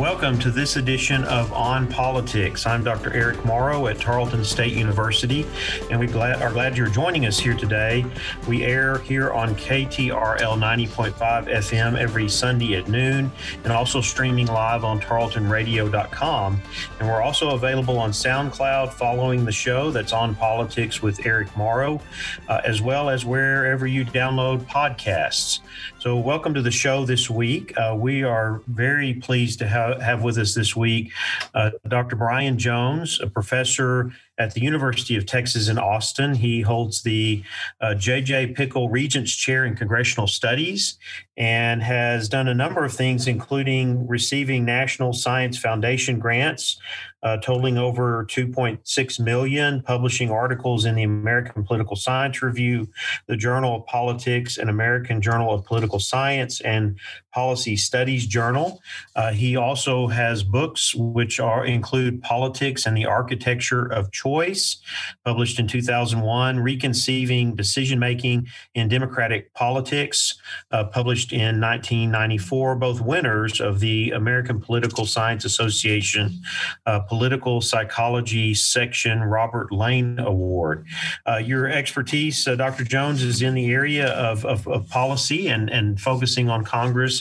Welcome to this edition of On Politics. I'm Dr. Eric Morrow at Tarleton State University, and we are glad you're joining us here today. We air here on KTRL 90.5 FM every Sunday at noon, and also streaming live on tarletonradio.com. And we're also available on SoundCloud following the show that's On Politics with Eric Morrow, uh, as well as wherever you download podcasts. So, welcome to the show this week. Uh, we are very pleased to have have with us this week uh, Dr. Bryan Jones, a professor at the University of Texas in Austin. He holds the uh, J.J. Pickle Regents Chair in Congressional Studies and has done a number of things, including receiving National Science Foundation grants uh, totaling over 2.6 million, publishing articles in the American Political Science Review, the Journal of Politics, and American Journal of Political Science, and Policy Studies Journal. Uh, he also has books which are include Politics and the Architecture of Choice, published in 2001, Reconceiving Decision Making in Democratic Politics, uh, published in 1994, both winners of the American Political Science Association uh, Political Psychology Section Robert Lane Award. Uh, your expertise, uh, Dr. Jones, is in the area of, of, of policy and, and focusing on Congress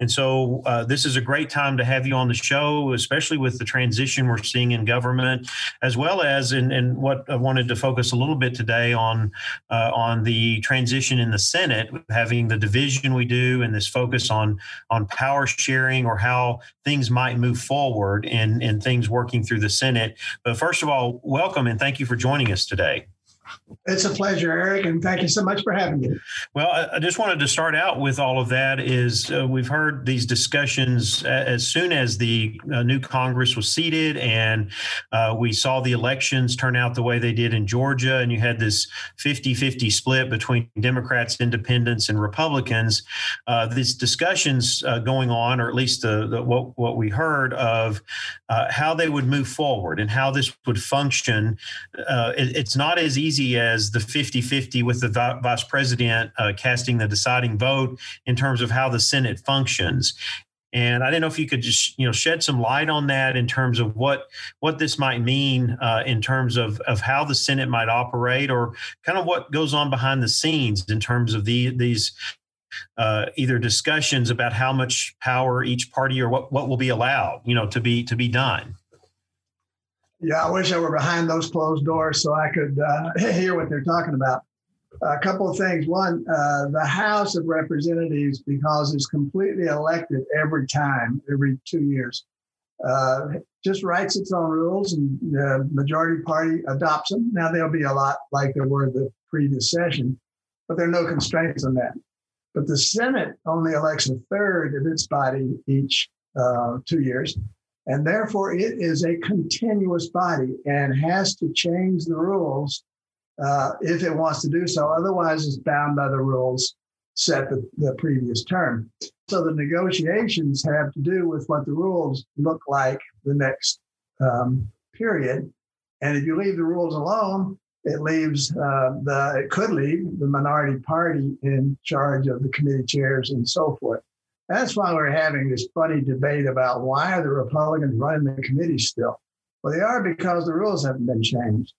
and so uh, this is a great time to have you on the show, especially with the transition we're seeing in government, as well as in, in what I wanted to focus a little bit today on uh, on the transition in the Senate, having the division we do and this focus on on power sharing or how things might move forward and and things working through the Senate. But first of all, welcome and thank you for joining us today. It's a pleasure, Eric, and thank you so much for having me. Well, I just wanted to start out with all of that. Is uh, we've heard these discussions as soon as the uh, new Congress was seated, and uh, we saw the elections turn out the way they did in Georgia, and you had this 50-50 split between Democrats, Independents, and Republicans. Uh, these discussions uh, going on, or at least the, the, what what we heard of uh, how they would move forward and how this would function. It, it's not as easy easy as the 50 50 with the vice president uh, casting the deciding vote in terms of how the Senate functions. And I didn't know if you could just you know shed some light on that in terms of what what this might mean uh, in terms of of how the Senate might operate, or kind of what goes on behind the scenes in terms of the these uh, either discussions about how much power each party or what what will be allowed you know to be to be done. Yeah, I wish I were behind those closed doors so I could uh, hear what they're talking about. A couple of things. One, uh, the House of Representatives, because it's completely elected every time, every two years, uh, just writes its own rules and the majority party adopts them. Now, they'll be a lot like there were the previous session, but there are no constraints on that. But the Senate only elects a third of its body each uh, two years. And therefore, it is a continuous body and has to change the rules uh, if it wants to do so. Otherwise, it's bound by the rules set the, the previous term. So the negotiations have to do with what the rules look like the next um, period. And if you leave the rules alone, it leaves uh, the it could leave the minority party in charge of the committee chairs and so forth. That's why we're having this funny debate about why are the Republicans running the committee still? Well, they are because the rules haven't been changed.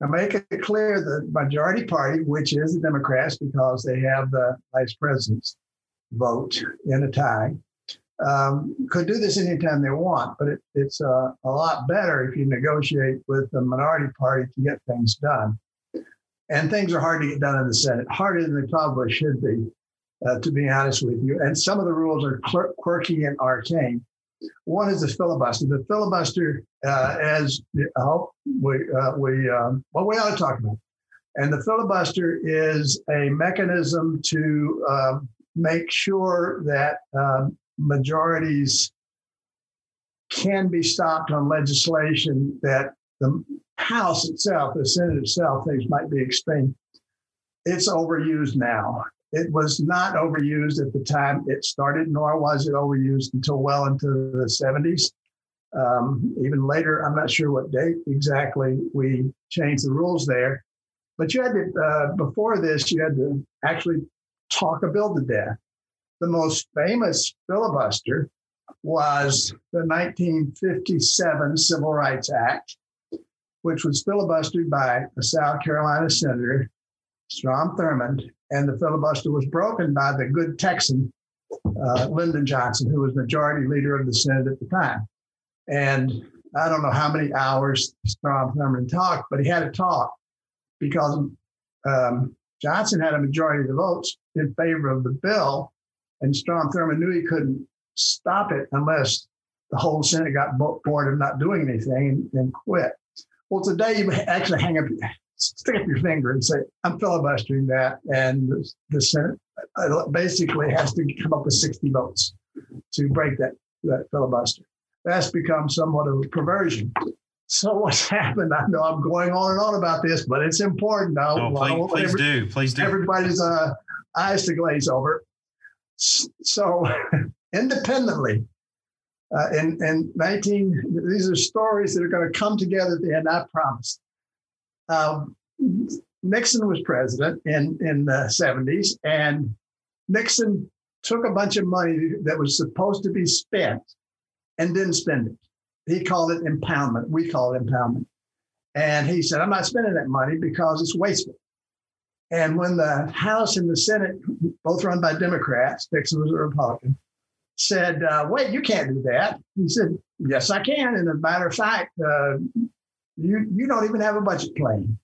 Now, make it clear the majority party, which is the Democrats, because they have the vice president's vote in a tie, um, could do this anytime they want. But it, it's uh, a lot better if you negotiate with the minority party to get things done. And things are hard to get done in the Senate, harder than they probably should be uh, to be honest with you. And some of the rules are quirky and arcane. One is the filibuster. The filibuster, uh, as I hope we uh, we um, we ought to talk about. And the filibuster is a mechanism to um, make sure that um, majorities can be stopped on legislation that the House itself, the Senate itself, thinks might be extreme. It's overused now. It was not overused at the time it started, nor was it overused until well into the 70s. Um, even later, I'm not sure what date exactly we changed the rules there. But you had to, uh, before this, you had to actually talk a bill to death. The most famous filibuster was the 1957 Civil Rights Act, which was filibustered by a South Carolina senator, Strom Thurmond, and the filibuster was broken by the good Texan, uh, Lyndon Johnson, who was majority leader of the Senate at the time. And I don't know how many hours Strom Thurmond talked, but he had to talk because um, Johnson had a majority of the votes in favor of the bill, and Strom Thurmond knew he couldn't stop it unless the whole Senate got bored of not doing anything and, and quit. Well, today you actually hang up, stick up your finger and say, I'm filibustering that. And the, the Senate uh, basically has to come up with 60 votes to break that, that filibuster. That's become somewhat of a perversion. So what's happened? I know I'm going on and on about this, but it's important. Oh, please, please every, do. Please do. Everybody's uh, eyes to glaze over. So independently, uh, in, in 19, these are stories that are going to come together at the end, I promise. Um, Nixon was president in, in the 70s, and Nixon took a bunch of money that was supposed to be spent and didn't spend it. He called it impoundment. We call it impoundment. And he said, I'm not spending that money because it's wasteful. And when the House and the Senate, both run by Democrats, Nixon was a Republican, said, uh, wait, you can't do that. He said, yes, I can. And as a matter of fact, uh, you, you don't even have a budget plan.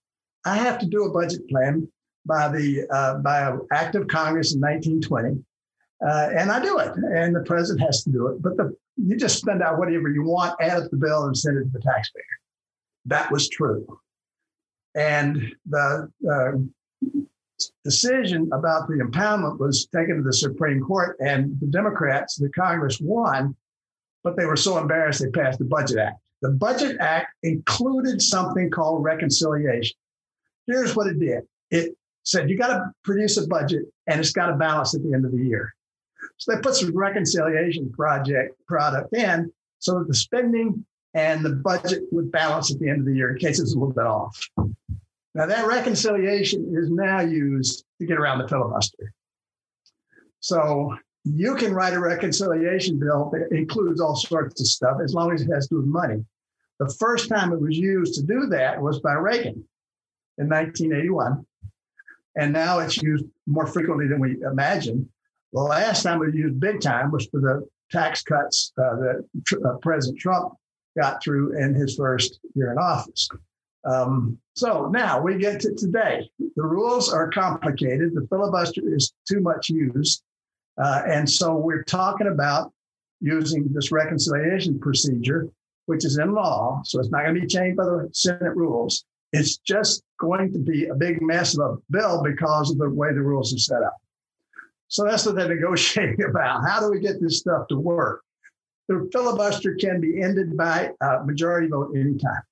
I have to do a budget plan by the uh, by an act of Congress in 1920, uh, and I do it. And the president has to do it. But the, you just spend out whatever you want, add up the bill, and send it to the taxpayer. That was true. And the uh, decision about the impoundment was taken to the Supreme Court, and the Democrats, the Congress won, but they were so embarrassed they passed the Budget Act. The Budget Act included something called reconciliation. Here's what it did it said you got to produce a budget and it's got to balance at the end of the year. So they put some reconciliation project product in so that the spending and the budget would balance at the end of the year in case it's a little bit off. Now, that reconciliation is now used to get around the filibuster. So you can write a reconciliation bill that includes all sorts of stuff as long as it has to do with money. The first time it was used to do that was by Reagan in 1981. And now it's used more frequently than we imagine. The last time it was used big time was for the tax cuts uh, that uh, President Trump got through in his first year in office. Um, so now we get to today. The rules are complicated. The filibuster is too much used. Uh, and so we're talking about using this reconciliation procedure, which is in law. So it's not going to be changed by the Senate rules. It's just going to be a big mess of a bill because of the way the rules are set up. So that's what they're negotiating about. How do we get this stuff to work? The filibuster can be ended by a majority vote anytime.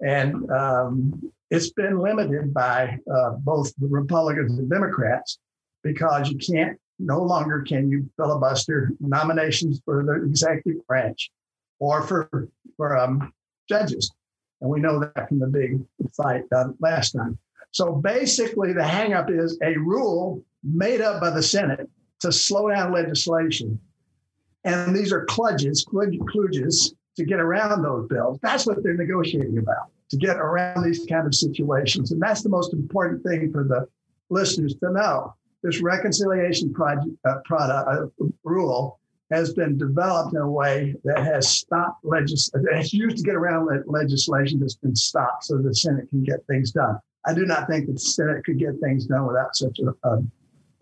And um, it's been limited by uh, both the Republicans and Democrats because you can't, no longer can you filibuster nominations for the executive branch or for, for um, judges. And we know that from the big fight uh, last time. So basically, the hangup is a rule made up by the Senate to slow down legislation. And these are kludges, kludges to get around those bills. That's what they're negotiating about, to get around these kind of situations. And that's the most important thing for the listeners to know. This reconciliation project, uh, product, uh, rule has been developed in a way that has stopped legislation, it's used to get around legislation that's been stopped so the Senate can get things done. I do not think that the Senate could get things done without such a, a,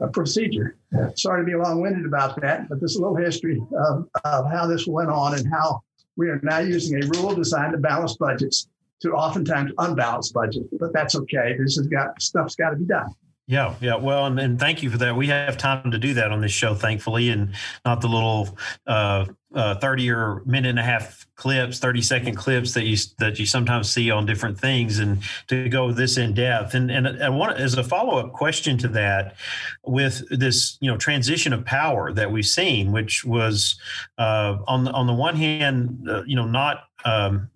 a procedure. Sorry to be long winded about that, but this little history of, of how this went on and how we are now using a rule designed to balance budgets to oftentimes unbalanced budgets. But that's okay. This has got stuff's got to be done. Yeah, yeah. Well, and, and, thank you for that. We have time to do that on this show, thankfully, and not the little uh, uh, thirty or minute and a half clips, thirty second clips that you that you sometimes see on different things, and to go this in depth. And and I want as a follow up question to that, with this you know transition of power that we've seen, which was uh, on the, on the one hand, uh, you know, not um,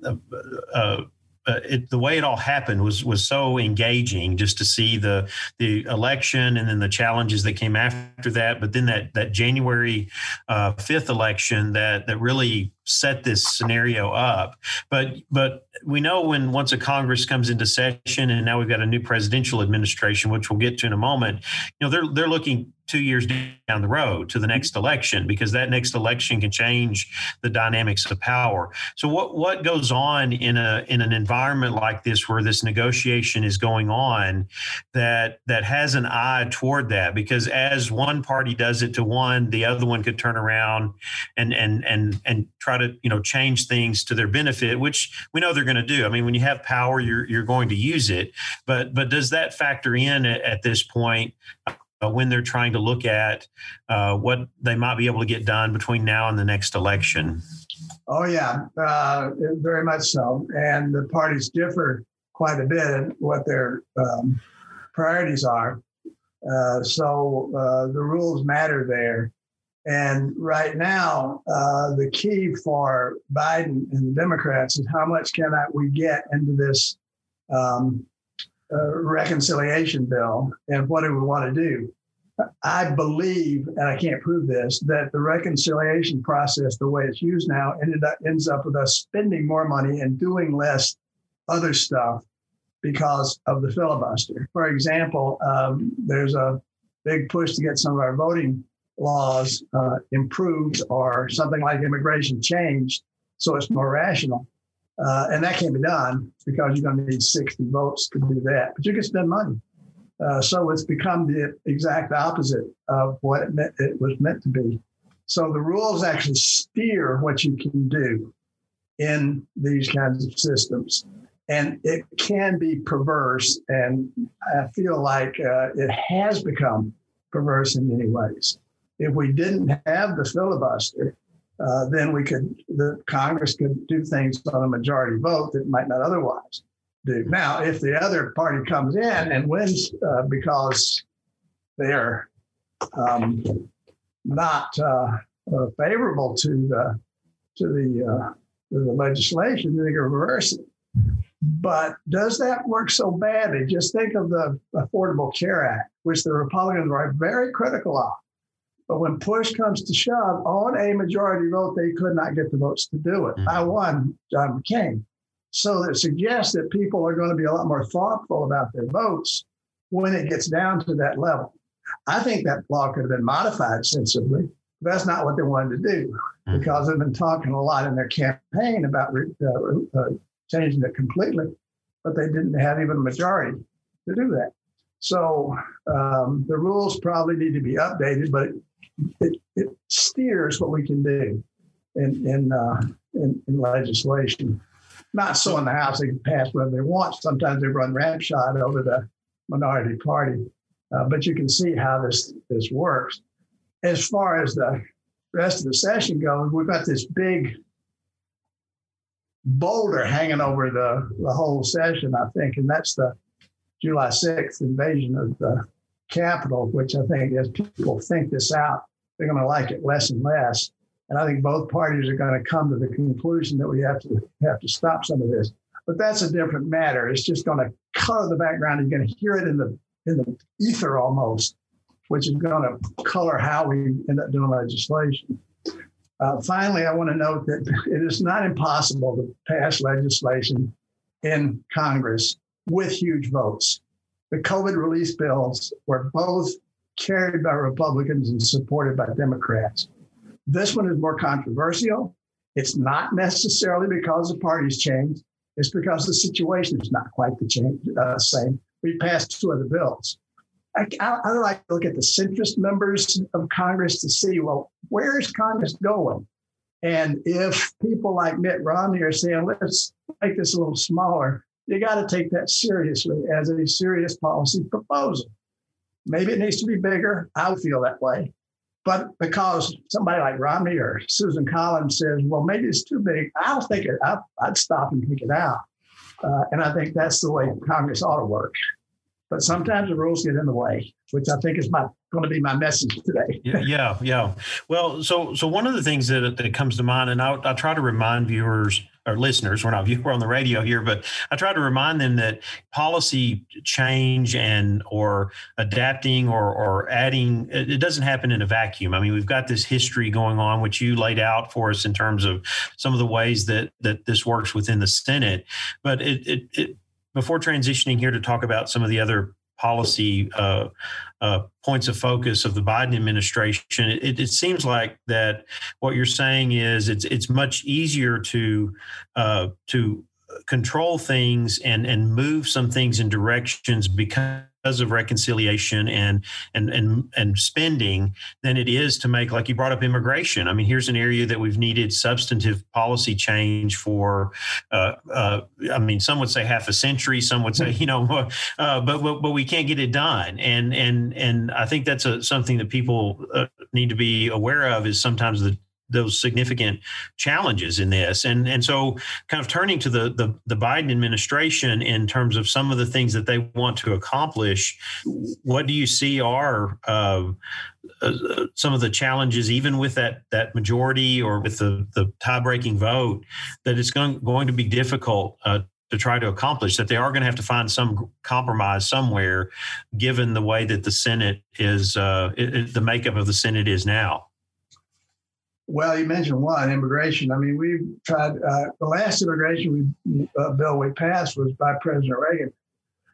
uh, it, the way it all happened was was so engaging just to see the the election and then the challenges that came after that. But then that that January uh, fifth election that that really set this scenario up. But but we know when once a Congress comes into session and now we've got a new presidential administration, which we'll get to in a moment, you know, they're they're looking two years down the road to the next mm-hmm. election because that next election can change the dynamics of power. So what what goes on in a in an environment like this where this negotiation is going on that that has an eye toward that because as one party does it to one, the other one could turn around and and and and try to you know change things to their benefit, which we know they're going to do. I mean, when you have power, you're you're going to use it, but but does that factor in at, at this point? Uh, when they're trying to look at uh, what they might be able to get done between now and the next election? Oh, yeah, uh, very much so. And the parties differ quite a bit in what their um, priorities are. Uh, so uh, the rules matter there. And right now, uh, the key for Biden and the Democrats is how much can we get into this um, uh, reconciliation bill and what do we want to do. I believe, and I can't prove this, that the reconciliation process, the way it's used now, ended up, ends up with us spending more money and doing less other stuff because of the filibuster. For example, um, there's a big push to get some of our voting laws uh, improved or something like immigration changed so it's more rational. Uh, and that can't be done because you're going to need 60 votes to do that. But you can spend money. Uh, so it's become the exact opposite of what it, meant, it was meant to be. So the rules actually steer what you can do in these kinds of systems. And it can be perverse. And I feel like uh, it has become perverse in many ways. If we didn't have the filibuster, uh, then we could, the Congress could do things on a majority vote that might not otherwise do. Now, if the other party comes in and wins uh, because they're um, not uh, uh, favorable to the to the, uh, to the legislation, they can reverse it. But does that work so badly? Just think of the Affordable Care Act, which the Republicans were very critical of. But when push comes to shove, on a majority vote, they could not get the votes to do it. Mm-hmm. I won John McCain. So that suggests that people are going to be a lot more thoughtful about their votes when it gets down to that level. I think that law could have been modified sensibly. But that's not what they wanted to do mm-hmm. because they've been talking a lot in their campaign about uh, uh, changing it completely, but they didn't have even a majority to do that. So um, the rules probably need to be updated, but it, it it steers what we can do in in, uh, in, in legislation. Not so in the House; they can pass whatever they want. Sometimes they run ramshot over the minority party, uh, but you can see how this this works. As far as the rest of the session goes, we've got this big boulder hanging over the, the whole session, I think, and that's the July 6th invasion of the Capitol, which I think as people think this out, they're going to like it less and less. And I think both parties are going to come to the conclusion that we have to have to stop some of this. But that's a different matter. It's just going to color the background. You're going to hear it in the in the ether almost, which is going to color how we end up doing legislation. Uh, finally, I want to note that it is not impossible to pass legislation in Congress with huge votes. The COVID release bills were both carried by Republicans and supported by Democrats. This one is more controversial. It's not necessarily because the parties changed. It's because the situation is not quite the change, uh, same. We passed two other bills. I, I, I like to look at the centrist members of Congress to see, well, where is Congress going? And if people like Mitt Romney are saying, let's make this a little smaller, you got to take that seriously as a serious policy proposal. Maybe it needs to be bigger. I feel that way. But because somebody like Romney or Susan Collins says, well, maybe it's too big, I'll think it, I, would stop and think it out. Uh, and I think that's the way Congress ought to work. But sometimes the rules get in the way, which I think is my going to be my message today. yeah, yeah. Well, so so one of the things that that comes to mind, and I, I try to remind viewers our listeners, we're not we're on the radio here, but I try to remind them that policy change and or adapting or or adding it doesn't happen in a vacuum. I mean, we've got this history going on, which you laid out for us in terms of some of the ways that that this works within the Senate. But it, it, it before transitioning here to talk about some of the other policy uh, uh, points of focus of the Biden administration, it, it, seems like that what you're saying is it's it's much easier to uh, to control things and and move some things in directions because of reconciliation and and and and spending than it is to make like you brought up immigration. I mean, here's an area that we've needed substantive policy change for. Uh, uh, I mean, some would say half a century, some would say you know, uh, but, but but we can't get it done. And and and I think that's a, something that people uh, need to be aware of is sometimes the those significant challenges in this. And and so kind of turning to the, the the Biden administration in terms of some of the things that they want to accomplish what do you see are uh, uh, some of the challenges even with that that majority or with the the tie breaking vote that it's going going to be difficult uh, to try to accomplish that they are going to have to find some compromise somewhere given the way that the senate is uh, it, the makeup of the senate is now well, you mentioned one immigration. I mean, we've tried uh, the last immigration we, uh, bill we passed was by President Reagan,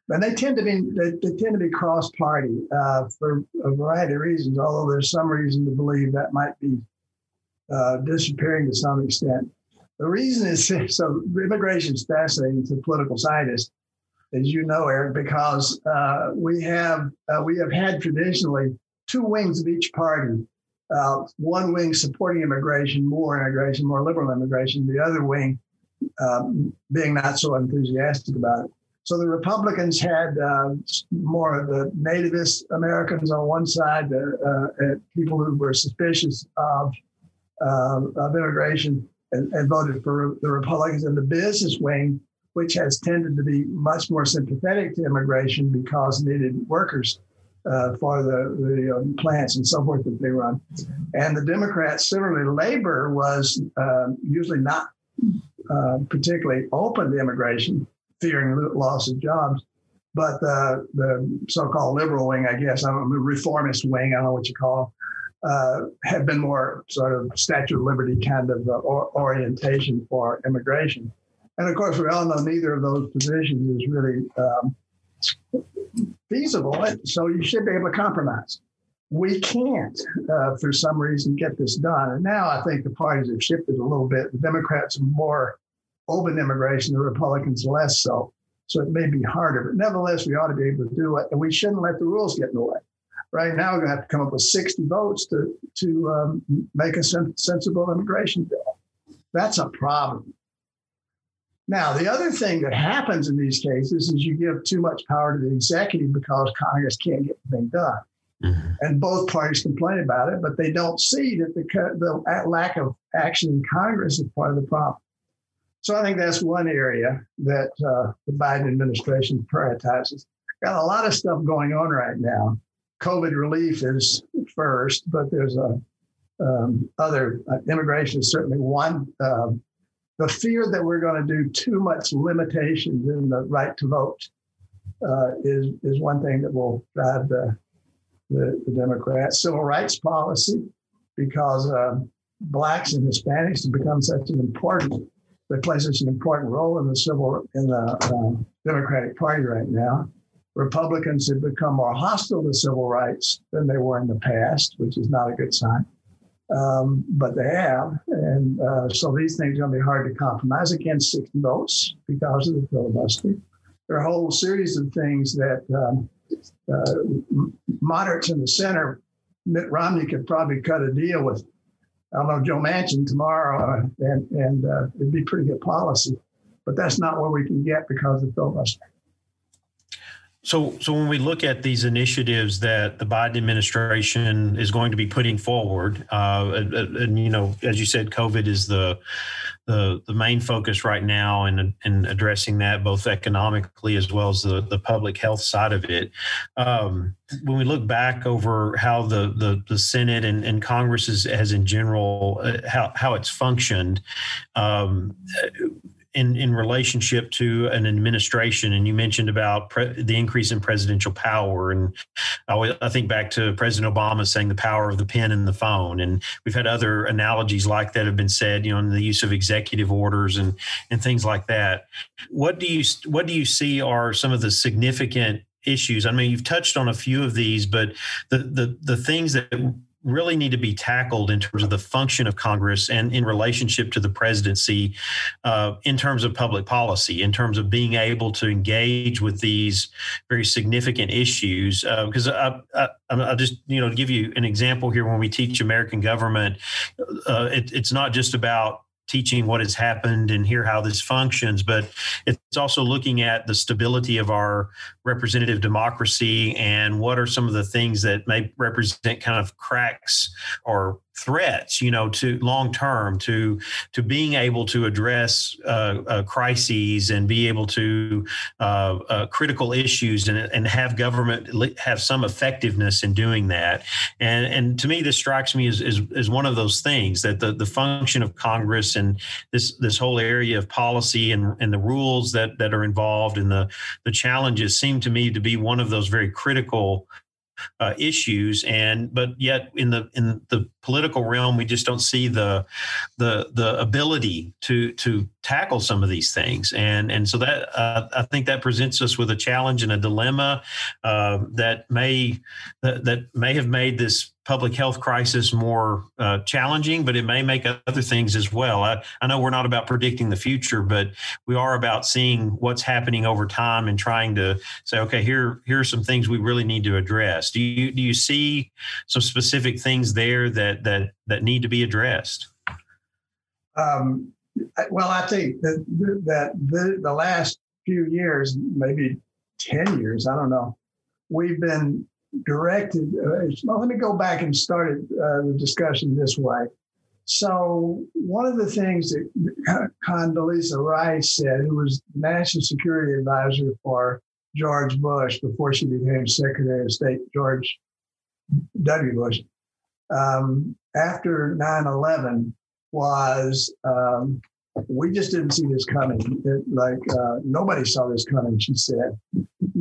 and they tend to be they, they tend to be cross party uh, for a variety of reasons. Although there's some reason to believe that might be uh, disappearing to some extent. The reason is so immigration is fascinating to political scientists, as you know, Eric, because uh, we have uh, we have had traditionally two wings of each party uh, one wing supporting immigration, more immigration, more liberal immigration, the other wing um, being not so enthusiastic about it. So the Republicans had uh, more of the nativist Americans on one side, uh, people who were suspicious of, uh, of immigration and, and, voted for the Republicans, and the business wing, which has tended to be much more sympathetic to immigration because needed workers uh, for the, the um, plants and so forth that they run. And the Democrats, similarly, labor was uh, usually not uh, particularly open to immigration, fearing loss of jobs. But the, the so-called liberal wing, I guess, I don't know, reformist wing, I don't know what you call uh, have been more sort of Statue of Liberty kind of uh, or, orientation for immigration. And of course, we all know neither of those positions is really um, feasible. So you should be able to compromise. We can't, uh, for some reason, get this done. And now I think the parties have shifted a little bit. The Democrats are more open immigration, the Republicans less so. So it may be harder, but nevertheless, we ought to be able to do it, and we shouldn't let the rules get in the way. Right now, we're going to have to come up with 60 votes to to um, make a sen- sensible immigration bill. That's a problem. Now, the other thing that happens in these cases is you give too much power to the executive because Congress can't get the thing done. Mm-hmm. And both parties complain about it, but they don't see that the, the lack of action in Congress is part of the problem. So I think that's one area that uh, the Biden administration prioritizes. Got a lot of stuff going on right now. COVID relief is first, but there's a um, other uh, immigration is certainly one. Uh, the fear that we're going to do too much limitations in the right to vote uh, is is one thing that will drive the the, the Democrats. Civil rights policy, because uh, blacks and Hispanics have become such an important they play such an important role in the civil in the uh, Democratic Party right now. Republicans have become more hostile to civil rights than they were in the past, which is not a good sign um, but they have. And uh, so these things are going to be hard to compromise against 60 votes because of the filibuster. There are a whole series of things that um, uh, moderates in the center, Mitt Romney could probably cut a deal with, I don't know, Joe Manchin tomorrow, uh, and, and uh, it'd be pretty good policy. But that's not what we can get because of the filibuster. So, so when we look at these initiatives that the Biden administration is going to be putting forward, uh, and, and, you know, as you said, COVID is the the, the main focus right now in, in addressing that both economically as well as the, the public health side of it. Um, when we look back over how the, the, the Senate and, and Congress is, has in general, uh, how, how it's functioned, um, in in relationship to an administration, and you mentioned about pre- the increase in presidential power, and I, think back to President Obama saying the power of the pen and the phone, and we've had other analogies like that have been said, you know, in the use of executive orders and and things like that. What do you what do you see are some of the significant issues? I mean, you've touched on a few of these, but the the the things that really need to be tackled in terms of the function of Congress and in relationship to the presidency uh, in terms of public policy, in terms of being able to engage with these very significant issues. Because uh, I, I, I, just, you know, to give you an example here, when we teach American government, uh, it, it's not just about teaching what has happened and hear how this functions, but it's also looking at the stability of our representative democracy and what are some of the things that may represent kind of cracks or threats you know to long term to to being able to address uh, uh, crises and be able to uh, uh critical issues and, and have government have some effectiveness in doing that. And and to me this strikes me as, as, as one of those things that the, the function of Congress and this this whole area of policy and, and the rules that that are involved and the the challenges seem to me to be one of those very critical uh, issues. And but yet in the in the political realm we just don't see the the the ability to to tackle some of these things. And and so that uh, i think that presents us with a challenge and a dilemma uh, that may that, that may have made this public health crisis more uh, challenging, but it may make other things as well. I, I know we're not about predicting the future, but we are about seeing what's happening over time and trying to say, okay, here here are some things we really need to address. Do you do you see some specific things there that that that need to be addressed? Um, well, I think that that the, the last few years, maybe ten years, I don't know, we've been directed. Uh, well, let me go back and start uh, the discussion this way. So, one of the things that Condoleezza Rice said, who was National Security Advisor for George Bush before she became Secretary of State, George W. Bush, um, after 9 11, was um, we just didn't see this coming. It, like uh, nobody saw this coming, she said.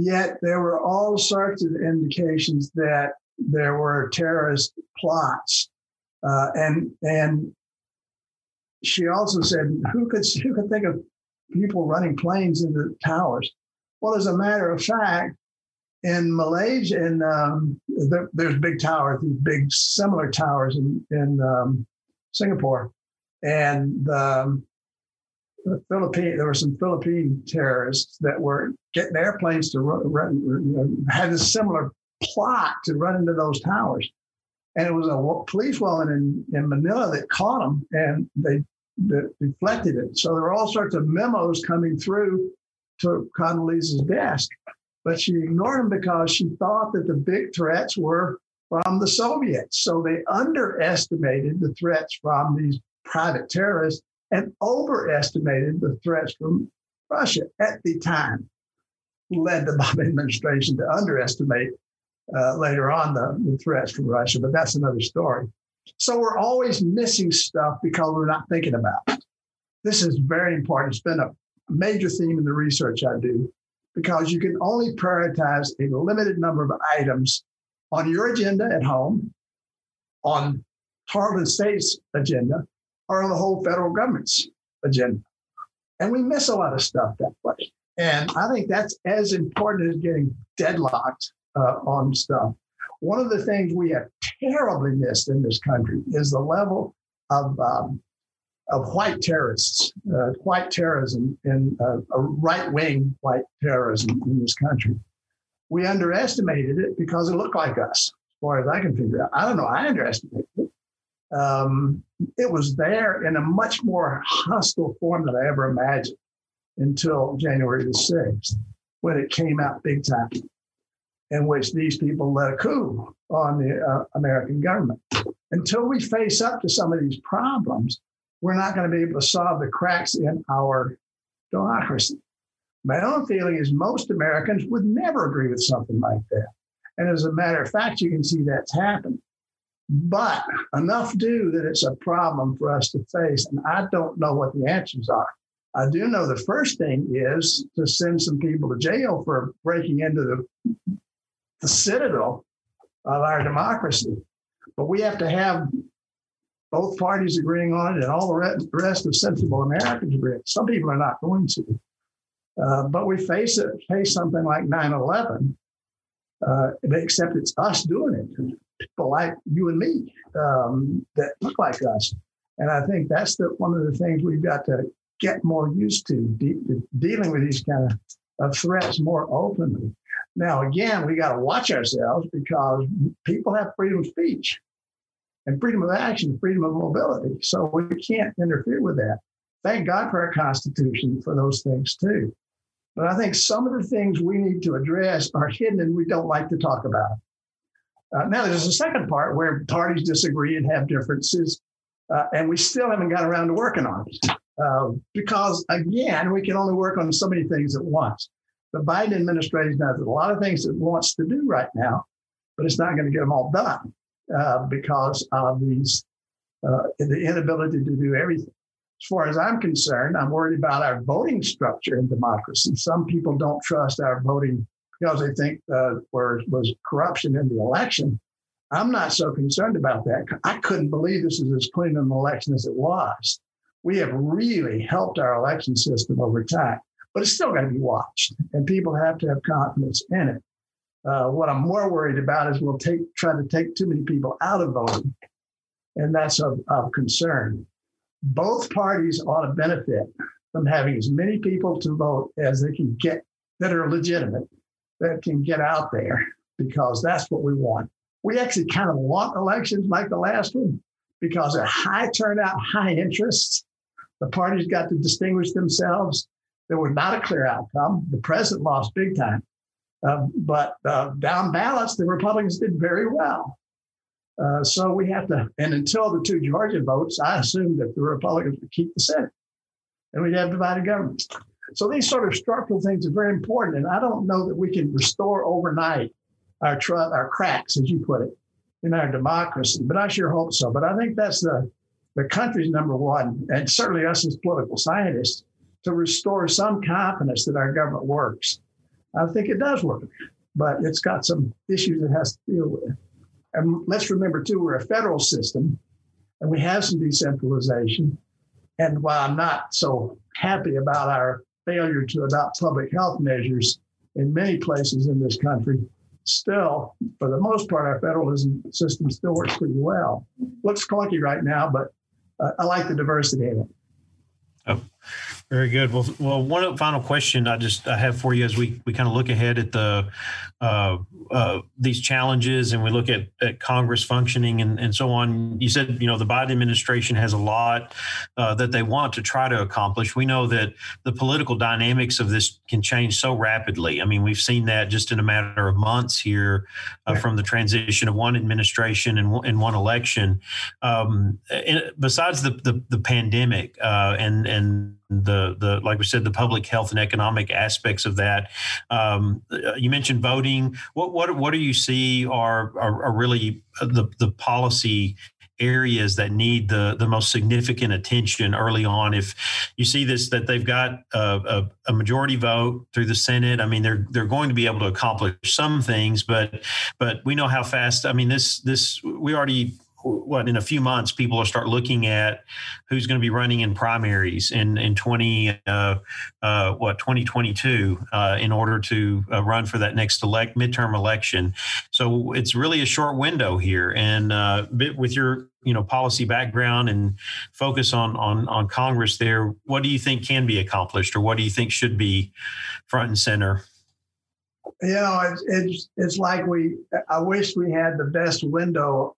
Yet there were all sorts of indications that there were terrorist plots, uh, and and she also said, who could who could think of people running planes into towers? Well, as a matter of fact, in Malaysia, and um, there, there's big towers, these big similar towers in in um, Singapore, and um, the Philippine, there were some Philippine terrorists that were getting airplanes to run, run uh, had a similar plot to run into those towers. And it was a police woman in, in Manila that caught them and they, they deflected it. So there were all sorts of memos coming through to Condoleezza's desk, but she ignored them because she thought that the big threats were from the Soviets. So they underestimated the threats from these private terrorists and overestimated the threats from Russia at the time, led the Obama administration to underestimate uh, later on the, the threats from Russia, but that's another story. So we're always missing stuff because we're not thinking about it. This is very important. It's been a major theme in the research I do because you can only prioritize a limited number of items on your agenda at home, on Tarleton State's agenda, are on the whole federal government's agenda. And we miss a lot of stuff that way. And I think that's as important as getting deadlocked uh, on stuff. One of the things we have terribly missed in this country is the level of um, of white terrorists, uh, white terrorism, and uh, right wing white terrorism in this country. We underestimated it because it looked like us, as far as I can figure out. I don't know. I underestimated it um, it was there in a much more hostile form than I ever imagined until January the 6th. when it came out big time, in which these people led a coup on the uh, American government. Until we face up to some of these problems, we're not going to be able to solve the cracks in our democracy. My own feeling is most Americans would never agree with something like that. And as a matter of fact, you can see that's happened. But enough do that it's a problem for us to face. And I don't know what the answers are. I do know the first thing is to send some people to jail for breaking into the, the citadel of our democracy. But we have to have both parties agreeing on it and all the rest of sensible Americans agree. Some people are not going to. Uh, but we face it, face something like 9 11, uh, except it's us doing it. People like you and me um, that look like us. And I think that's the, one of the things we've got to get more used to, de- dealing with these kind of, of threats more openly. Now, again, we got to watch ourselves because people have freedom of speech and freedom of action, freedom of mobility. So we can't interfere with that. Thank God for our Constitution for those things too. But I think some of the things we need to address are hidden and we don't like to talk about. Uh, now, there's a second part where parties disagree and have differences, uh, and we still haven't got around to working on it. Uh, because, again, we can only work on so many things at once. The Biden administration has a lot of things it wants to do right now, but it's not going to get them all done uh, because of these uh, the inability to do everything. As far as I'm concerned, I'm worried about our voting structure in democracy. Some people don't trust our voting because they think uh, was corruption in the election. I'm not so concerned about that. I couldn't believe this is as clean an election as it was. We have really helped our election system over time, but it's still got to be watched, and people have to have confidence in it. Uh, what I'm more worried about is we'll take try to take too many people out of voting, and that's of, of concern both parties ought to benefit from having as many people to vote as they can get that are legitimate, that can get out there, because that's what we want. We actually kind of want elections like the last one because of high turnout, high interest. The parties got to distinguish themselves. There was not a clear outcome. The president lost big time. Uh, but uh, down balance, the Republicans did very well. Uh, so we have to, and until the two Georgia votes, I assumed that the Republicans would keep the Senate and we'd have divided government. So these sort of structural things are very important. And I don't know that we can restore overnight our trust, our cracks, as you put it, in our democracy, but I sure hope so. But I think that's the, the country's number one, and certainly us as political scientists, to restore some confidence that our government works. I think it does work, but it's got some issues it has to deal with. And let's remember, too, we're a federal system and we have some decentralization. And while I'm not so happy about our failure to adopt public health measures in many places in this country, still, for the most part, our federalism system still works pretty well. Looks clunky right now, but uh, I like the diversity in it. Oh, very good. Well, well, one final question I just I have for you as we we kind of look ahead at the uh, uh, these challenges and we look at, at Congress functioning and, and so on. You said you know the Biden administration has a lot uh, that they want to try to accomplish. We know that the political dynamics of this can change so rapidly. I mean, we've seen that just in a matter of months here uh, from the transition of one administration and, and one election. Um, and besides the the, the pandemic uh, and and the the like we said the public health and economic aspects of that. Um, you mentioned voting. What what what do you see are are, are really the the policy areas that need the the most significant attention early on. If you see this, that they've got a, a, a, majority vote through the Senate, I mean, they're they're going to be able to accomplish some things, but but we know how fast. I mean, this this we already what in a few months people will start looking at who's going to be running in primaries in in 20 uh, uh, what 2022 uh, in order to uh, run for that next elect midterm election. So it's really a short window here and uh, with your you know policy background and focus on on on congress there what do you think can be accomplished or what do you think should be front and center? You know it's, it's it's like we i wish we had the best window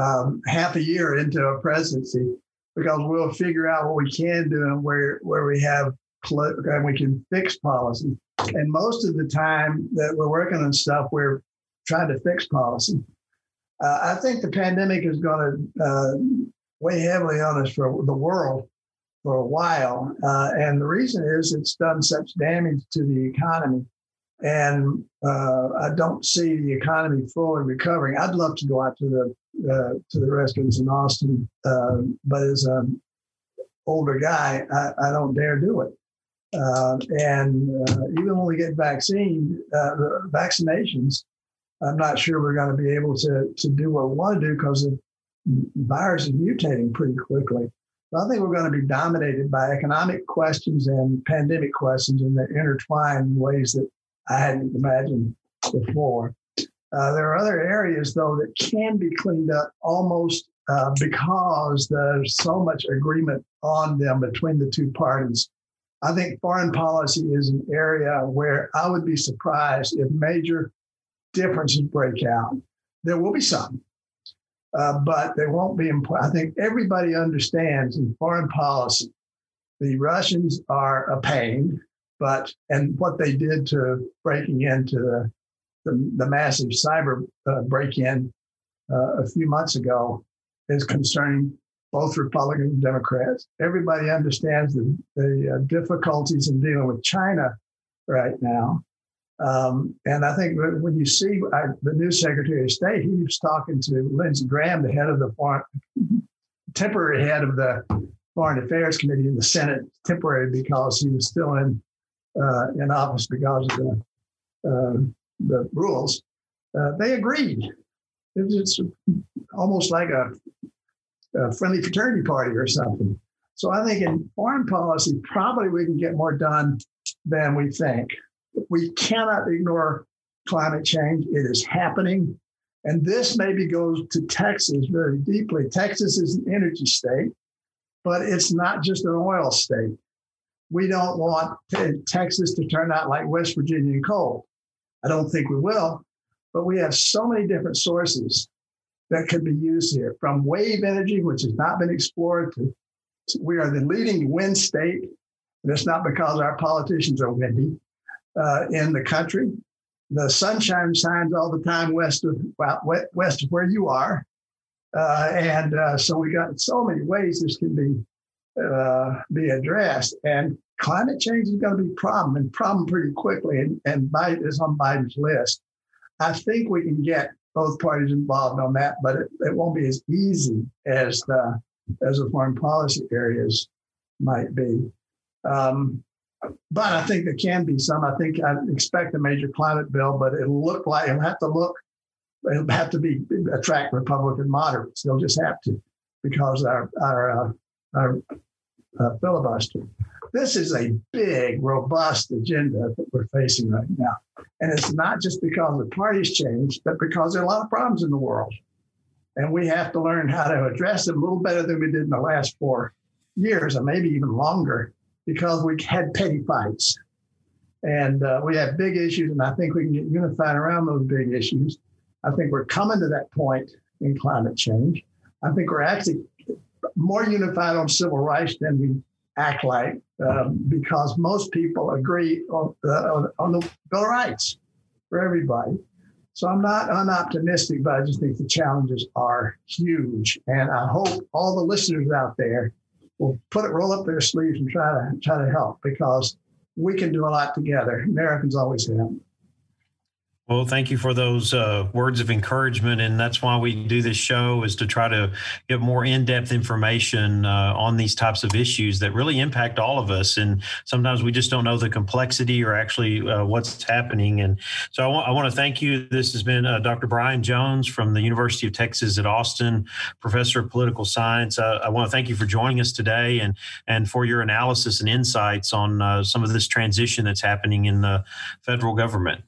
um, half a year into a presidency because we'll figure out what we can do and where where we have and we can fix policy. And most of the time that we're working on stuff, we're trying to fix policy. Uh, I think the pandemic is going to uh, weigh heavily on us for the world for a while. Uh, and the reason is it's done such damage to the economy. And uh, I don't see the economy fully recovering. I'd love to go out to the uh, to the restaurants in Austin, uh, but as an older guy, I, I don't dare do it. Uh, and uh, even when we get vaccine, vaccinations, I'm not sure we're going to be able to, to do what we want to do because the virus is mutating pretty quickly. So I think we're going to be dominated by economic questions and pandemic questions, and they intertwine in ways that I hadn't imagined before. Uh, there are other areas, though, that can be cleaned up almost uh, because there's so much agreement on them between the two parties. I think foreign policy is an area where I would be surprised if major differences break out. There will be some, uh, but they won't be. Imp- I think everybody understands in foreign policy, the Russians are a pain, but and what they did to breaking into the the, the massive cyber uh, break-in uh, a few months ago is concerning both Republicans and Democrats. Everybody understands the, the uh, difficulties in dealing with China right now. Um, and I think when you see I, the new Secretary of State, he was talking to Lindsey Graham, the head of the foreign, temporary head of the Foreign Affairs Committee in the Senate, temporary because he was still in uh, in office because of the uh, the rules. Uh, they agreed. It's, almost like a, a friendly fraternity party or something. So I think in foreign policy, probably we can get more done than we think we cannot ignore climate change. It is happening. And this maybe goes to Texas very deeply. Texas is an energy state, but it's not just an oil state. We don't want Texas to turn out like West Virginia coal. I don't think we will, but we have so many different sources that could be used here from wave energy, which has not been explored, to, to we are the leading wind state. And it's not because our politicians are windy uh, in the country. The sunshine shines all the time west of west of where you are, uh, and uh, so we got so many ways this can be uh, be addressed. And climate change is going to be a problem and problem pretty quickly. And, and Biden is on Biden's list. I think we can get both parties involved on that, but it, it won't be as easy as the as the foreign policy areas might be. Um, but I think there can be some. I think I expect a major climate bill, but it'll look like it'll have to look, it'll have to be attract Republican moderates. They'll just have to because our our uh, our uh, filibuster. This is a big, robust agenda that we're facing right now, and it's not just because the parties changed, but because there are a lot of problems in the world, and we have to learn how to address them a little better than we did in the last four years, or maybe even longer because we had petty fights. And uh, we have big issues, and I think we can get unified around those big issues. I think we're coming to that point in climate change. I think we're actually more unified on civil rights than we act like um, because most people agree on, uh, on the Bill of Rights for everybody. So I'm not unoptimistic, but I just think the challenges are huge. And I hope all the listeners out there will put it, roll up their sleeves and try to try to help because we can do a lot together. Americans always have. Well, thank you for those uh, words of encouragement, and that's why we do this show is to try to get more in-depth information uh, on these types of issues that really impact all of us. And sometimes we just don't know the complexity or actually uh, what's happening. And so I want to thank you. This has been uh, Dr. Bryan Jones from the University of Texas at Austin, professor of political science. I want to thank you for joining us today and and for your analysis and insights on uh, some of this transition that's happening in the federal government.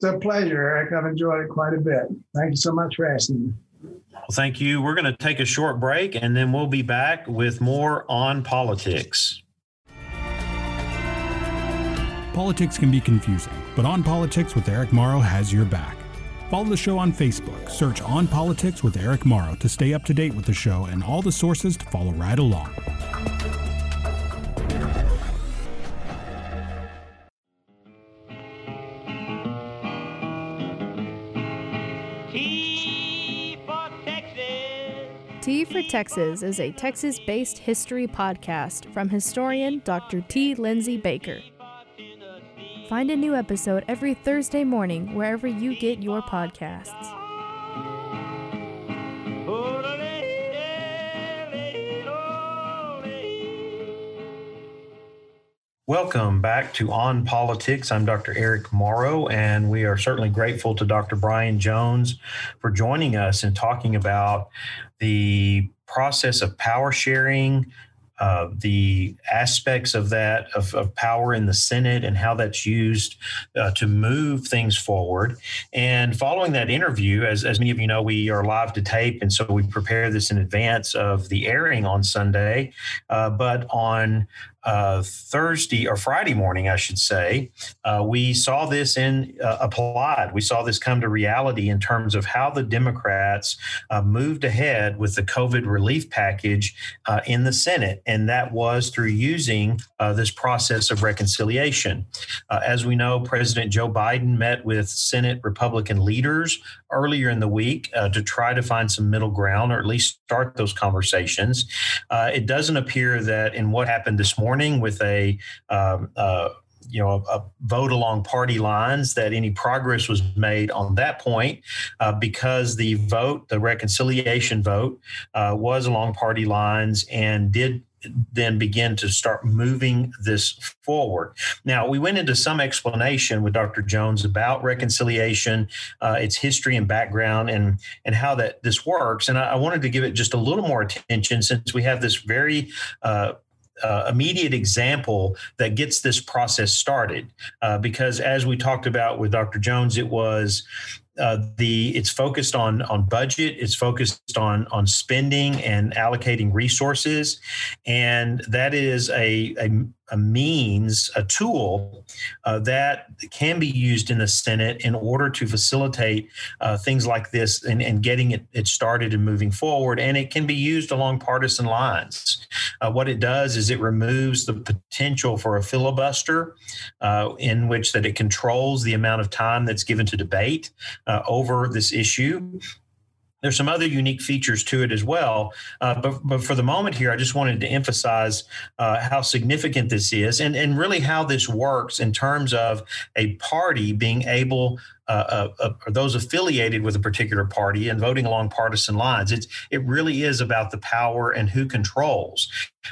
It's a pleasure, Eric. I've enjoyed it quite a bit. Thank you so much for asking me. Well, thank you. We're going to take a short break and then we'll be back with more on politics. Politics can be confusing, but On Politics with Eric Morrow has your back. Follow the show on Facebook. Search On Politics with Eric Morrow to stay up to date with the show and all the sources to follow right along. T for Texas is a Texas based history podcast from historian Dr. T. Lindsay Baker. Find a new episode every Thursday morning wherever you get your podcasts. Welcome back to On Politics. I'm Dr. Eric Morrow, and we are certainly grateful to Dr. Bryan Jones for joining us and talking about the process of power sharing, uh, the aspects of that of, of, power in the Senate and how that's used uh, to move things forward. And following that interview, as, as many of you know, we are live to tape, and so we prepare this in advance of the airing on Sunday. Uh, but on uh, Thursday or Friday morning, I should say, uh, we saw this in uh, applied. We saw this come to reality in terms of how the Democrats uh, moved ahead with the COVID relief package uh, in the Senate, and that was through using uh, this process of reconciliation. as we know, President Joe Biden met with Senate Republican leaders earlier in the week to try to find some middle ground or at least start those conversations. it doesn't appear that in what happened this morning morning with a um, uh, you know a, a, vote along party lines that any progress was made on that point uh, because the vote the reconciliation vote uh, was along party lines and did then begin to start moving this forward. Now, we went into some explanation with Dr. Jones about reconciliation, uh, its history and background, and and how that this works. And I, I, wanted to give it just a little more attention since we have this very uh, uh, immediate example that gets this process started. Uh, because as we talked about with Dr. Jones, it was uh, the it's focused on on budget it's focused on on spending and allocating resources. And that is a, a a means, a tool uh, that can be used in the Senate in order to facilitate uh, things like this and, and getting it, it, started and moving forward. And it can be used along partisan lines. Uh, what it does is it removes the potential for a filibuster uh, in which that it controls the amount of time that's given to debate uh, over this issue there's some other unique features to it as well. Uh, but, but for the moment here, I just wanted to emphasize uh, how significant this is and, and really how this works in terms of a party being able uh, uh, or those affiliated with a particular party and voting along partisan lines. It's it really is about the power and who controls.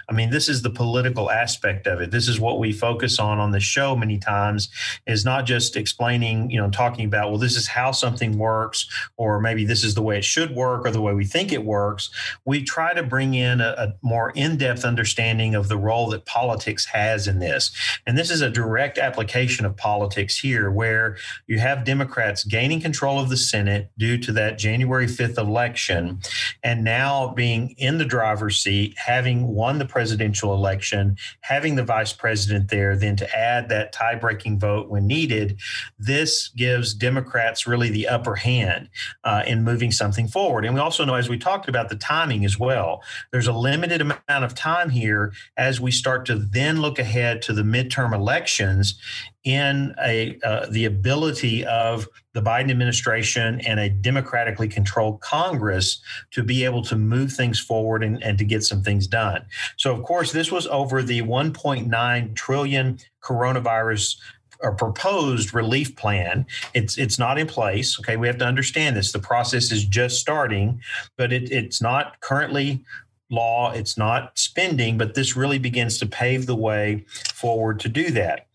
I mean, this is the political aspect of it. This is what we focus on on the show many times is not just explaining, you know, talking about, well, this is how something works, or maybe this is the way it should work or the way we think it works. We try to bring in a, a more in depth understanding of the role that politics has in this. And this is a direct application of politics here, where you have Democrats gaining control of the Senate due to that January 5th election, and now being in the driver's seat, having won the presidential election, having the vice president there, then to add that tie breaking vote when needed, this gives Democrats really the upper hand uh, in moving something forward. And we also know, as we talked about, the timing as well. There's a limited amount of time here as we start to then look ahead to the midterm elections in a uh, the ability of the Biden administration and a democratically controlled Congress to be able to move things forward and, and to get some things done. So, of course, this was over the 1.9 trillion coronavirus or proposed relief plan. It's it's not in place. Okay, we have to understand this. The process is just starting, but it, it's not currently law. It's not spending, but this really begins to pave the way forward to do that.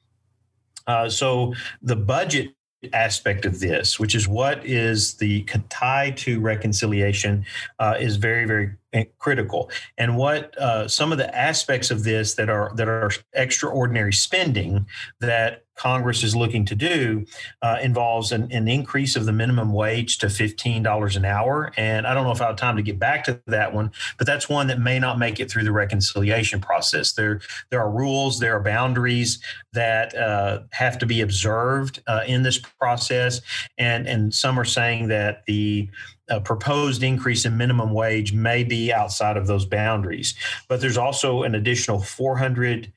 Uh, so the budget aspect of this, which is what is the tie to reconciliation, uh, is very, very critical. And what uh, some of the aspects of this that are that are extraordinary spending that Congress is looking to do uh, involves an, an, increase of the minimum wage to $15 an hour. And I don't know if I have time to get back to that one, but that's one that may not make it through the reconciliation process. There, there are rules, there are boundaries that uh, have to be observed uh, in this process. And, and some are saying that the a proposed increase in minimum wage may be outside of those boundaries. But there's also an additional $400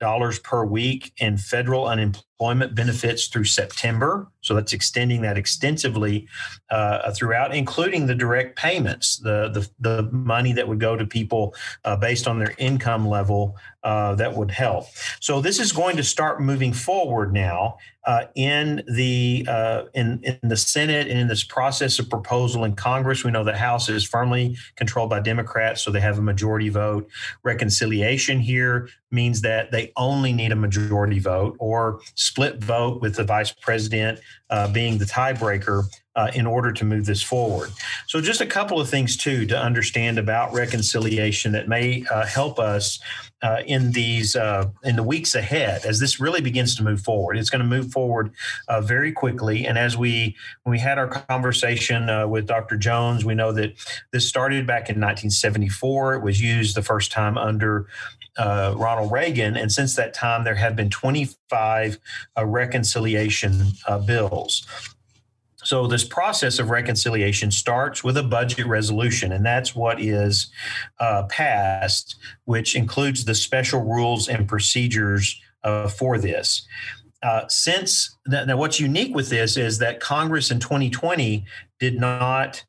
per week in federal unemployment benefits through September. So that's extending that extensively uh, throughout, including the direct payments, the, the, the money that would go to people uh, based on their income level uh, that would help. So this is going to start moving forward now uh, in the uh, in in the Senate and in this process of proposal in Congress. We know the House is firmly controlled by Democrats, so they have a majority vote. Reconciliation here means that they only need a majority vote or split vote with the vice president uh, being the tiebreaker uh, in order to move this forward. So, just a couple of things too to understand about reconciliation that may uh, help us uh, in these uh, in the weeks ahead as this really begins to move forward. It's going to move forward uh, very quickly, and as we when we had our conversation uh, with Dr. Jones, we know that this started back in 1974. It was used the first time under uh, Ronald Reagan. And since that time, there have been 25 uh, reconciliation bills. So, this process of reconciliation starts with a budget resolution, and that's what is uh, passed, which includes the special rules and procedures uh, for this. Uh, since now, what's unique with this is that Congress in 2020 did not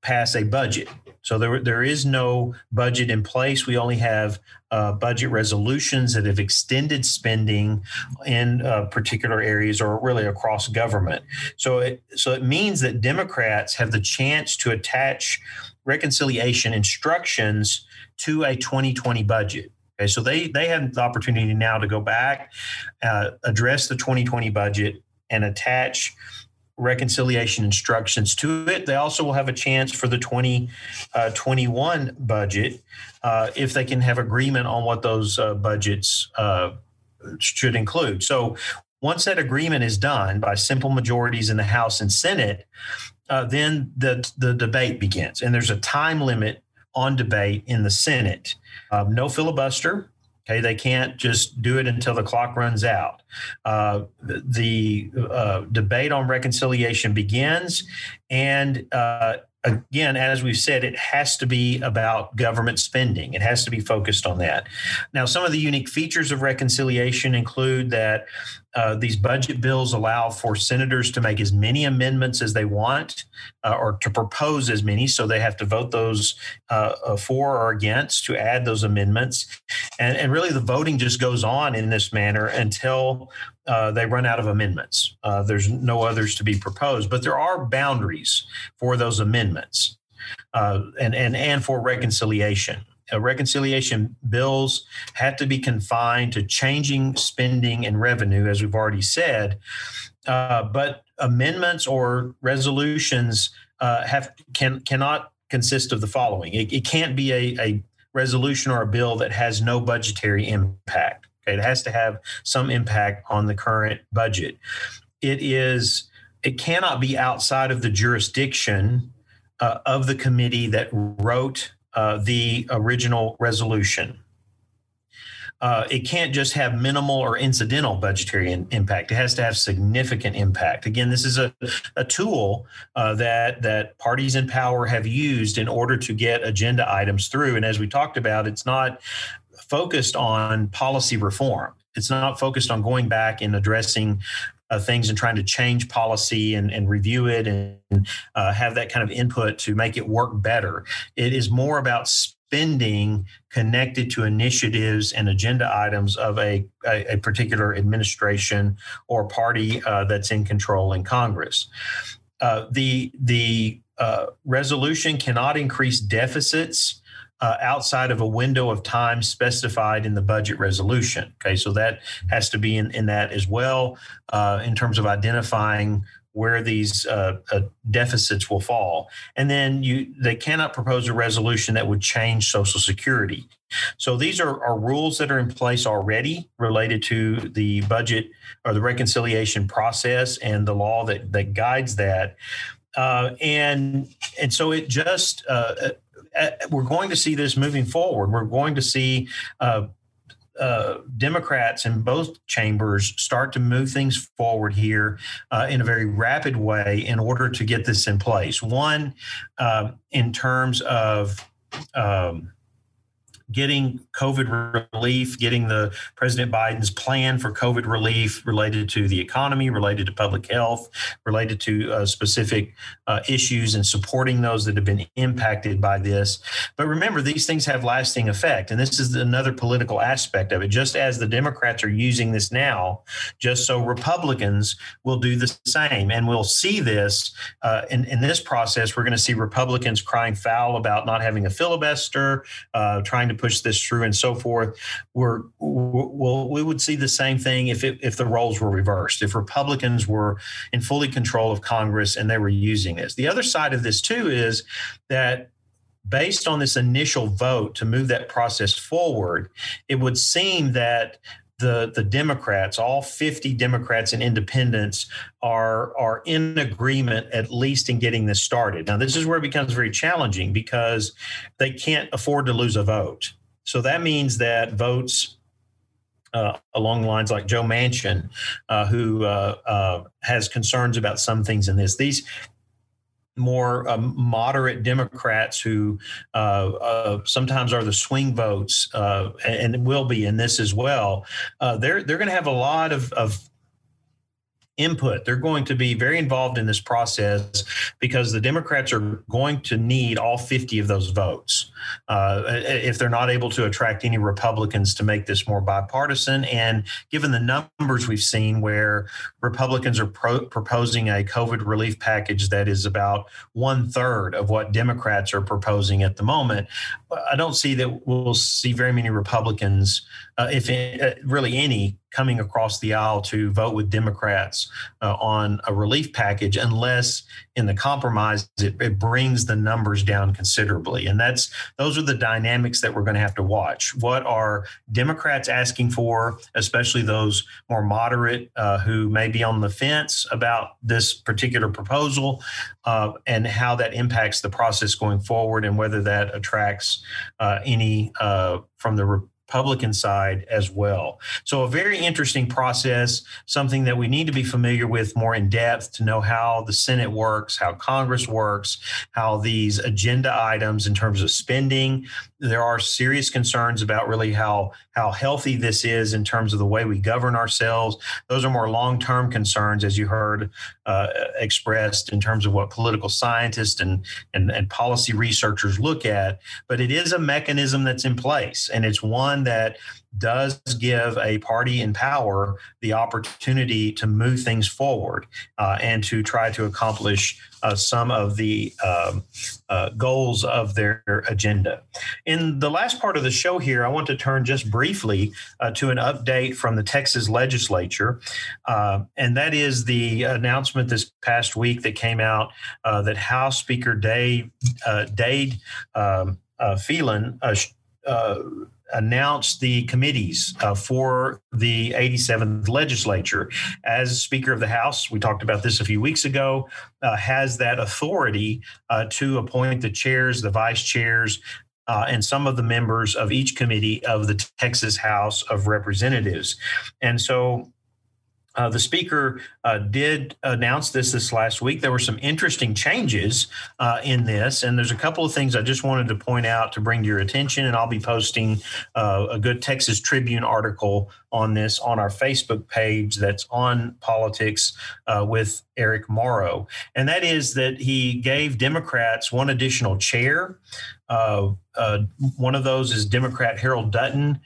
pass a budget. So there, there is no budget in place. We only have uh, budget resolutions that have extended spending in uh, particular areas or really across government. So it, so it means that Democrats have the chance to attach reconciliation instructions to a 2020 budget. Okay, so they they have the opportunity now to go back, uh, address the 2020 budget, and attach reconciliation instructions to it. They also will have a chance for the 2021 uh, budget uh, if they can have agreement on what those uh, budgets uh, should include. So once that agreement is done by simple majorities in the House and Senate, uh, then the, the debate begins. And there's a time limit on debate in the Senate. Um, no filibuster. Okay, they can't just do it until the clock runs out. Uh, the uh, debate on reconciliation begins, and uh, again, as we've said, it has to be about government spending. It has to be focused on that. Now, some of the unique features of reconciliation include that uh, these budget bills allow for senators to make as many amendments as they want uh, or to propose as many. So they have to vote those uh, uh for or against to add those amendments. And, and, really, the voting just goes on in this manner until uh, they run out of amendments. Uh, there's no others to be proposed, but there are boundaries for those amendments. and, and and for reconciliation reconciliation bills have to be confined to changing spending and revenue, as we've already said. Uh, but amendments or resolutions uh, have can cannot consist of the following. It, it can't be a, a resolution or a bill that has no budgetary impact. Okay? It has to have some impact on the current budget. It is. It cannot be outside of the jurisdiction uh, of the committee that wrote uh, the original resolution. Uh, it can't just have minimal or incidental budgetary in, impact. It has to have significant impact. Again, this is a, a tool uh, that that parties in power have used in order to get agenda items through. And as we talked about, it's not focused on policy reform. It's not focused on going back and addressing uh, things and trying to change policy and, and review it and uh, have that kind of input to make it work better. It is more about spending connected to initiatives and agenda items of a, a, a particular administration or party uh, that's in control in Congress. Uh, the the uh, resolution cannot increase deficits uh, outside of a window of time specified in the budget resolution. Okay, so that has to be in, in that as well uh, in terms of identifying where these uh, uh deficits will fall. And then you they cannot propose a resolution that would change Social Security. So these are, are rules that are in place already related to the budget or the reconciliation process and the law that that guides that. Uh, and and so it just uh, we're going to see this moving forward. We're going to see uh, uh, Democrats in both chambers start to move things forward here uh, in a very rapid way in order to get this in place. One, uh, in terms of um, getting COVID relief, getting the President Biden's plan for COVID relief related to the economy, related to public health, related to uh, specific uh, issues, and supporting those that have been impacted by this. But remember, these things have lasting effect, and this is another political aspect of it. Just as the Democrats are using this now, just so Republicans will do the same, and we'll see this uh, in, in this process. We're going to see Republicans crying foul about not having a filibuster, uh, trying to push this through and so forth. We're, we'll, we would see the same thing if, it, if the roles were reversed, if Republicans were in fully control of Congress and they were using this. The other side of this, too, is that based on this initial vote to move that process forward, it would seem that the the Democrats, all 50 Democrats and independents are are in agreement at least in getting this started. Now this is where it becomes very challenging because they can't afford to lose a vote. So that means that votes uh, along lines like Joe Manchin, uh, who uh, uh has concerns about some things in this. These more um, moderate Democrats who uh, uh, sometimes are the swing votes uh, and will be in this as well. Uh, they're they're going to have a lot of, of input. They're going to be very involved in this process because the Democrats are going to need all 50 of those votes uh, if they're not able to attract any Republicans to make this more bipartisan. And given the numbers we've seen where Republicans are pro- proposing a COVID relief package that is about one third of what Democrats are proposing at the moment, I don't see that we'll see very many Republicans, uh, if uh, really any, coming across the aisle to vote with Democrats uh, on a relief package unless in the compromise it, it, brings the numbers down considerably. And that's those are the dynamics that we're going to have to watch. What are Democrats asking for, especially those more moderate uh, who may be on the fence about this particular proposal, uh, and how that impacts the process going forward, and whether that attracts uh, any uh, from the Republican side as well. So, a very interesting process, something that we need to be familiar with more in depth to know how the Senate works, how Congress works, how these agenda items in terms of spending. There are serious concerns about really how, how healthy this is in terms of the way we govern ourselves. Those are more long term concerns, as you heard uh, expressed in terms of what political scientists and, and, and policy researchers look at. But it is a mechanism that's in place, and it's one one that does give a party in power the opportunity to move things forward uh, and to try to accomplish uh, some of the um, uh, goals of their agenda. In the last part of the show here, I want to turn just briefly uh, to an update from the Texas legislature, uh, and that is the announcement this past week that came out uh, that House Speaker Dave Dade um, Phelan announced the committees uh, for the 87th legislature. As Speaker of the House, we talked about this a few weeks ago, uh, has that authority uh, to appoint the chairs, the vice chairs, uh, and some of the members of each committee of the Texas House of Representatives. And so uh, the speaker uh, did announce this this last week. There were some interesting changes uh, in this, and there's a couple of things I just wanted to point out to bring to your attention. And I'll be posting uh, a good Texas Tribune article on this on our Facebook page that's on politics uh, with Eric Morrow. And that is that he gave Democrats one additional chair. Uh, one of those is Democrat Harold Dutton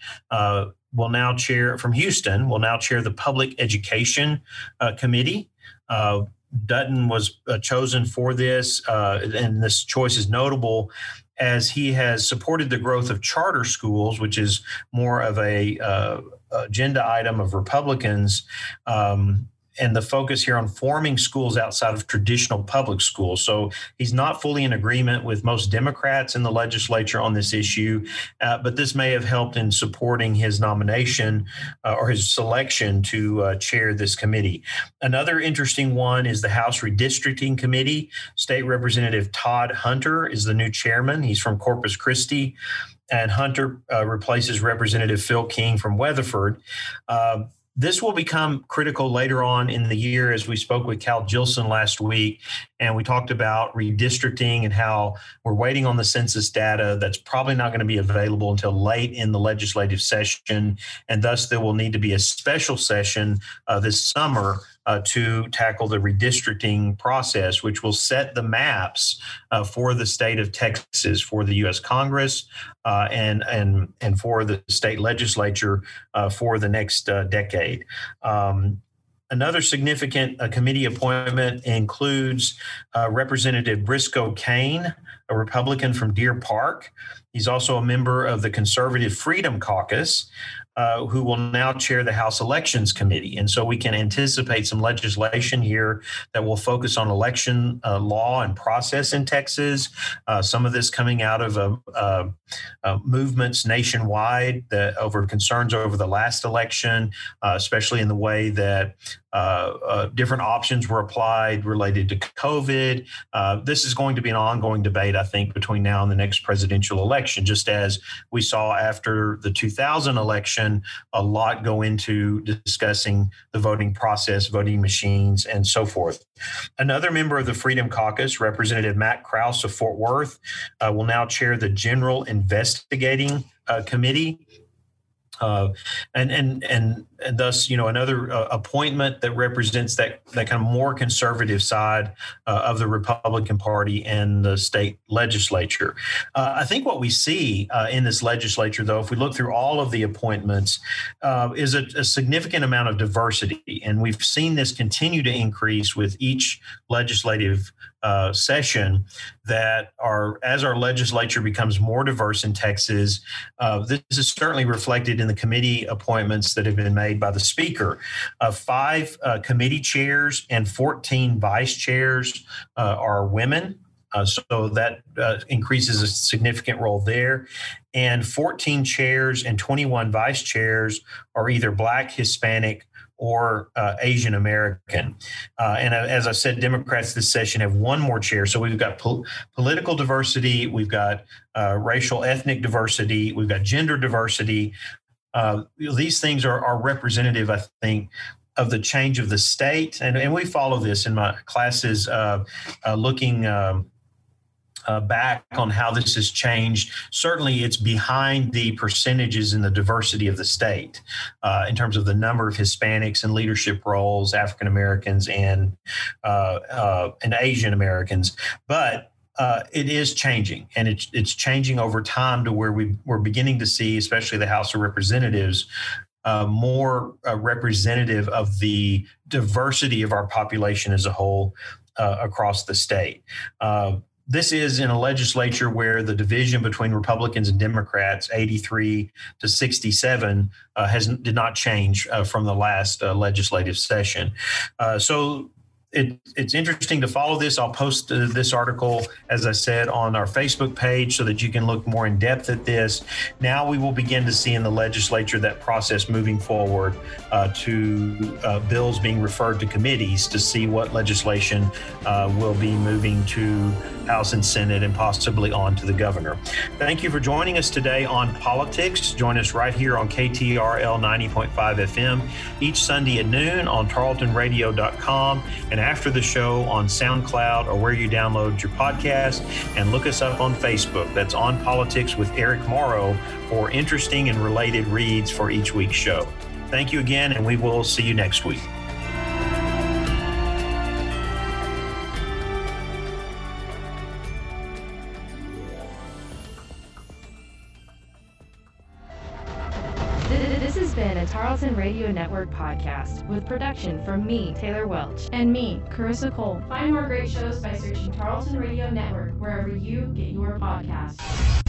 will now chair from Houston, will now chair the Public Education uh, Committee. Uh, Dutton was uh, chosen for this, uh, and this choice is notable as he has supported the growth of charter schools, which is more of a uh, agenda item of Republicans. Um, and the focus here on forming schools outside of traditional public schools. So he's not fully in agreement with most Democrats in the legislature on this issue, uh, but this may have helped in supporting his nomination uh, or his selection to uh, chair this committee. Another interesting one is the House Redistricting Committee. State Representative Todd Hunter is the new chairman. He's from Corpus Christi. And Hunter uh, replaces Representative Phil King from Weatherford. This will become critical later on in the year as we spoke with Cal Jillson last week. And we talked about redistricting and how we're waiting on the census data that's probably not going to be available until late in the legislative session. And thus, there will need to be a special session uh, this summer uh, to tackle the redistricting process, which will set the maps uh, for the state of Texas, for the U.S. Congress, uh, and and and for the state legislature uh, for the next uh, decade. Um, Another significant uh, committee appointment includes Representative Briscoe Cain, a Republican from Deer Park. He's also a member of the Conservative Freedom Caucus, uh, who will now chair the House Elections Committee. And so we can anticipate some legislation here that will focus on election uh, law and process in Texas. Uh, some of this coming out of uh, uh, uh, movements nationwide that over concerns over the last election, especially in the way that uh, uh, different options were applied related to COVID. Uh, this is going to be an ongoing debate, I think, between now and the next presidential election. Just as we saw after the 2000 election, a lot go into discussing the voting process, voting machines, and so forth. Another member of the Freedom Caucus, Representative Matt Krause of Fort Worth, uh, will now chair the General Investigating uh, Committee uh, and and and and thus you know another uh, appointment that represents that that kind of more conservative side uh, of the Republican Party and the state legislature. Uh, I think what we see uh, in this legislature, though, if we look through all of the appointments, uh, is a, a, significant amount of diversity, and we've seen this continue to increase with each legislative uh, session that our as our legislature becomes more diverse in Texas, this is certainly reflected in the committee appointments that have been made by the Speaker. Uh, five uh, committee chairs and 14 vice chairs uh, are women. Uh, so that increases a significant role there. And 14 chairs and 21 vice chairs are either Black, Hispanic, or uh, Asian American. Uh, and uh, as I said, Democrats this session have one more chair. So we've got po- political diversity, we've got uh, racial, ethnic diversity, we've got gender diversity. Uh, these things are, are representative, I think, of the change of the state. And, and we follow this in my classes, uh, looking. Um, uh, back on how this has changed. Certainly, it's behind the percentages in the diversity of the state uh, in terms of the number of Hispanics in leadership roles, African Americans, and uh, uh, and Asian Americans. But uh, it is changing, and it's it's changing over time to where we we're beginning to see, especially the House of Representatives, uh, more uh, representative of the diversity of our population as a whole uh, across the state. Uh, this is in a legislature where the division between Republicans and Democrats, 83 to 67, uh, has did not change from the last legislative session. So it, it's interesting to follow this. I'll post uh, this article, as I said, on our Facebook page so that you can look more in depth at this. Now we will begin to see in the legislature that process moving forward uh, to uh, bills being referred to committees to see what legislation uh, will be moving to House and Senate and possibly on to the governor. Thank you for joining us today on Politics. Join us right here on KTRL 90.5 FM each Sunday at noon on tarletonradio.com and after the show on SoundCloud or where you download your podcast. And look us up on Facebook. That's On Politics with Eric Morrow for interesting and related reads for each week's show. Thank you again, and we will see you next week. Radio Network podcast with production from me, Taylor Welch, and me, Carissa Cole. Find more great shows by searching Tarleton Radio Network wherever you get your podcasts.